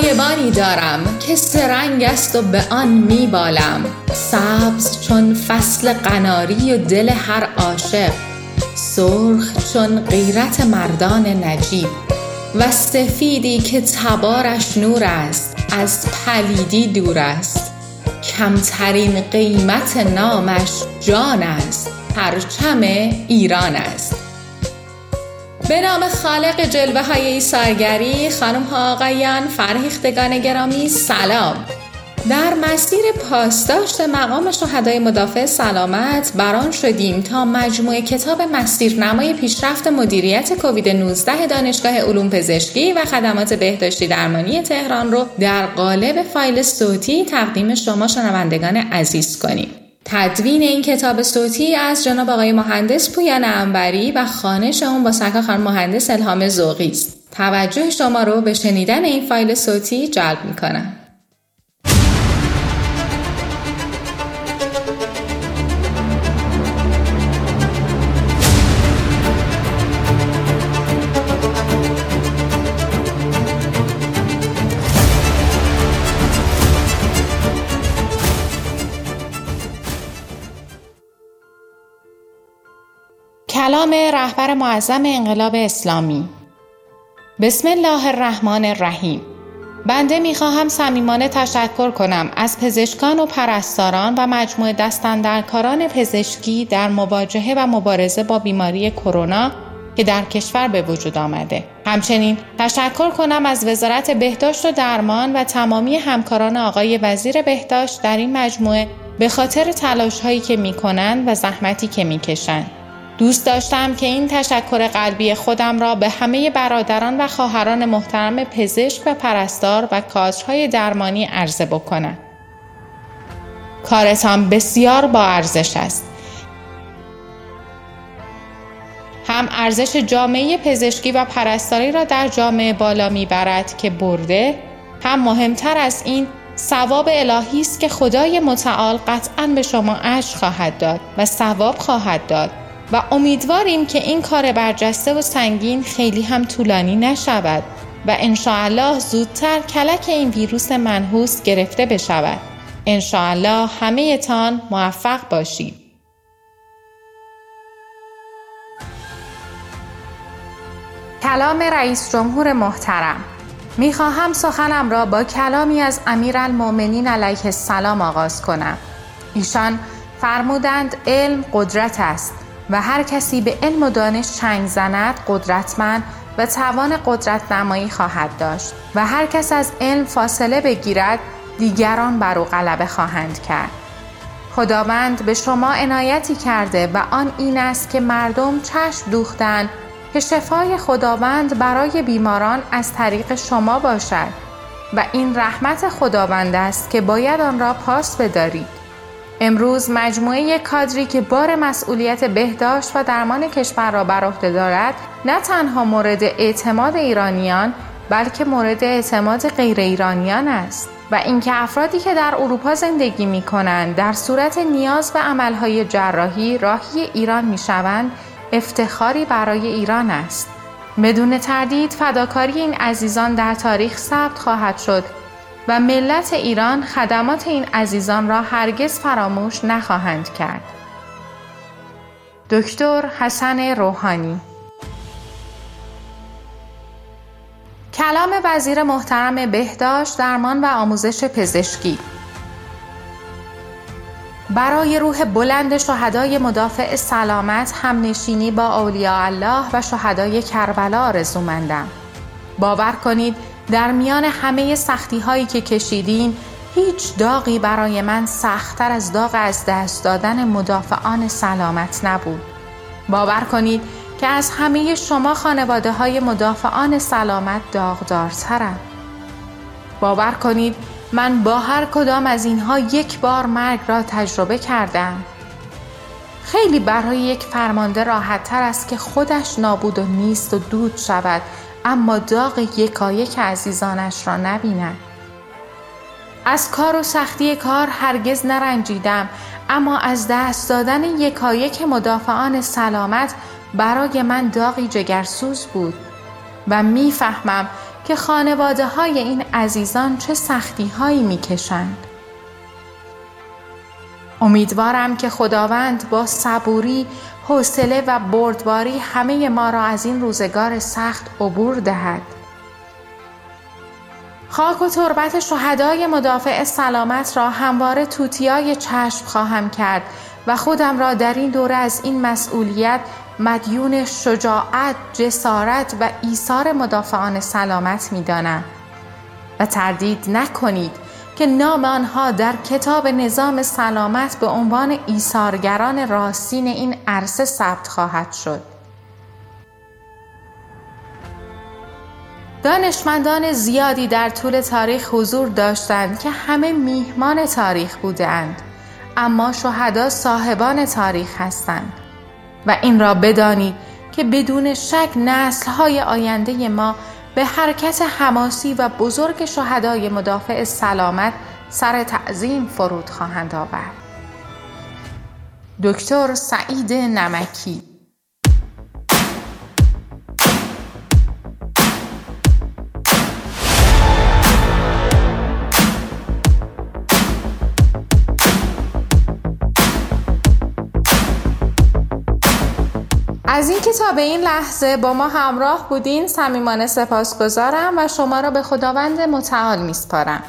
سایبانی دارم که سرنگ است و به آن می بالم سبز چون فصل قناری و دل هر عاشق سرخ چون غیرت مردان نجیب. و سفیدی که تبارش نور است از پلیدی دور است. کمترین قیمت نامش جان است پرچم ایران است. به نام خالق جلوه های ایثارگری خانم ها آقایان فرهیختگان گرامی سلام در مسیر پاسداشت مقام شهدای مدافع سلامت بران شدیم تا مجموعه کتاب مسیرنمای پیشرفت مدیریت کووید 19 دانشگاه علوم پزشکی و خدمات بهداشتی درمانی تهران رو در قالب فایل صوتی تقدیم شما شنوندگان عزیز کنیم. تدوین این کتاب صوتی از جناب آقای مهندس پویان انبری و خانش اون با سکا خانم مهندس الهام زوقی است. توجه شما رو به شنیدن این فایل صوتی جلب می‌کنم. کلام رهبر معظم انقلاب اسلامی بسم الله الرحمن الرحیم بنده می‌خواهم صمیمانه تشکر کنم از پزشکان و پرستاران و مجموعه دستندرکاران پزشکی در مواجهه و مبارزه با بیماری کرونا که در کشور به وجود آمده. همچنین تشکر کنم از وزارت بهداشت و درمان و تمامی همکاران آقای وزیر بهداشت در این مجموعه به خاطر تلاش هایی که می کنند و زحمتی که می کشند. دوست داشتم که این تشکر قلبی خودم را به همه برادران و خواهران محترم پزشک و پرستار و کادرهای درمانی عرضه بکنم. کارتان بسیار با ارزش است. هم ارزش جامعه پزشکی و پرستاری را در جامعه بالا می‌برد که برده هم مهمتر از این ثواب الهی است که خدای متعال قطعا به شما اجر خواهد داد و ثواب خواهد داد و امیدواریم که این کار برجسته و سنگین خیلی هم طولانی نشود و انشاءالله زودتر کلک این ویروس منحوس گرفته بشود. انشاءالله همه تان موفق باشید. کلام رئیس جمهور محترم می‌خواهم سخنم را با کلامی از امیرالمؤمنین علیه السلام آغاز کنم. ایشان فرمودند علم قدرت است و هر کسی به علم و دانش چنگ زند قدرتمند و توان قدرت نمایی خواهد داشت و هر کس از علم فاصله بگیرد دیگران بر او غلبه خواهند کرد. خداوند به شما عنایتی کرده و آن این است که مردم چشم دوختند که شفای خداوند برای بیماران از طریق شما باشد و این رحمت خداوند است که باید آن را پاس بدارید. امروز مجموعه کادری که بار مسئولیت بهداشت و درمان کشور را بر عهده دارد نه تنها مورد اعتماد ایرانیان بلکه مورد اعتماد غیر ایرانیان است. و اینکه افرادی که در اروپا زندگی می کنند در صورت نیاز به عملهای جراحی راهی ایران می شوند افتخاری برای ایران است. بدون تردید فداکاری این عزیزان در تاریخ ثبت خواهد شد. و ملت ایران خدمات این عزیزان را هرگز فراموش نخواهند کرد. دکتر حسن روحانی کلام وزیر محترم بهداشت درمان و آموزش پزشکی برای روح بلند شهدای مدافع سلامت هم نشینی با اولیاء الله و شهدای کربلا آرزومندم باور کنید در میان همه سختی هایی که کشیدین هیچ داغی برای من سختتر از داغ از دست دادن مدافعان سلامت نبود. باور کنید که از همه شما خانواده های مدافعان سلامت داغدارترم. باور کنید من با هر کدام از اینها یک بار مرگ را تجربه کردم. خیلی برای یک فرمانده راحت تر است که خودش نابود و نیست و دود شود اما داغ یکایک عزیزانش را نبیند از کار و سختی کار هرگز نرنجیدم اما از دست دادن یکایک مدافعان سلامت برای من داغی جگرسوز بود و می‌فهمم که خانواده های این عزیزان چه سختی هایی می کشند. امیدوارم که خداوند با صبوری، حوصله و بردباری همه ما را از این روزگار سخت عبور دهد. خاک و تربت شهدای مدافع سلامت را همواره توتیای چشم خواهم کرد و خودم را در این دوره از این مسئولیت مدیون شجاعت، جسارت و ایثار مدافعان سلامت می دانم. و تردید نکنید که نام آنها در کتاب نظام سلامت به عنوان ایثارگران راستین این عرصه ثبت خواهد شد. دانشمندان زیادی در طول تاریخ حضور داشتند که همه میهمان تاریخ بودند اما شهدا صاحبان تاریخ هستند و این را بدانید که بدون شک نسلهای آینده ما به حرکت حماسی و بزرگ شهدای مدافع سلامت سر تعظیم فرود خواهند آورد. دکتر سعید نمکی از اینکه تا به این لحظه با ما همراه بودین صمیمانه سپاسگزارم و شما را به خداوند متعال میسپارم.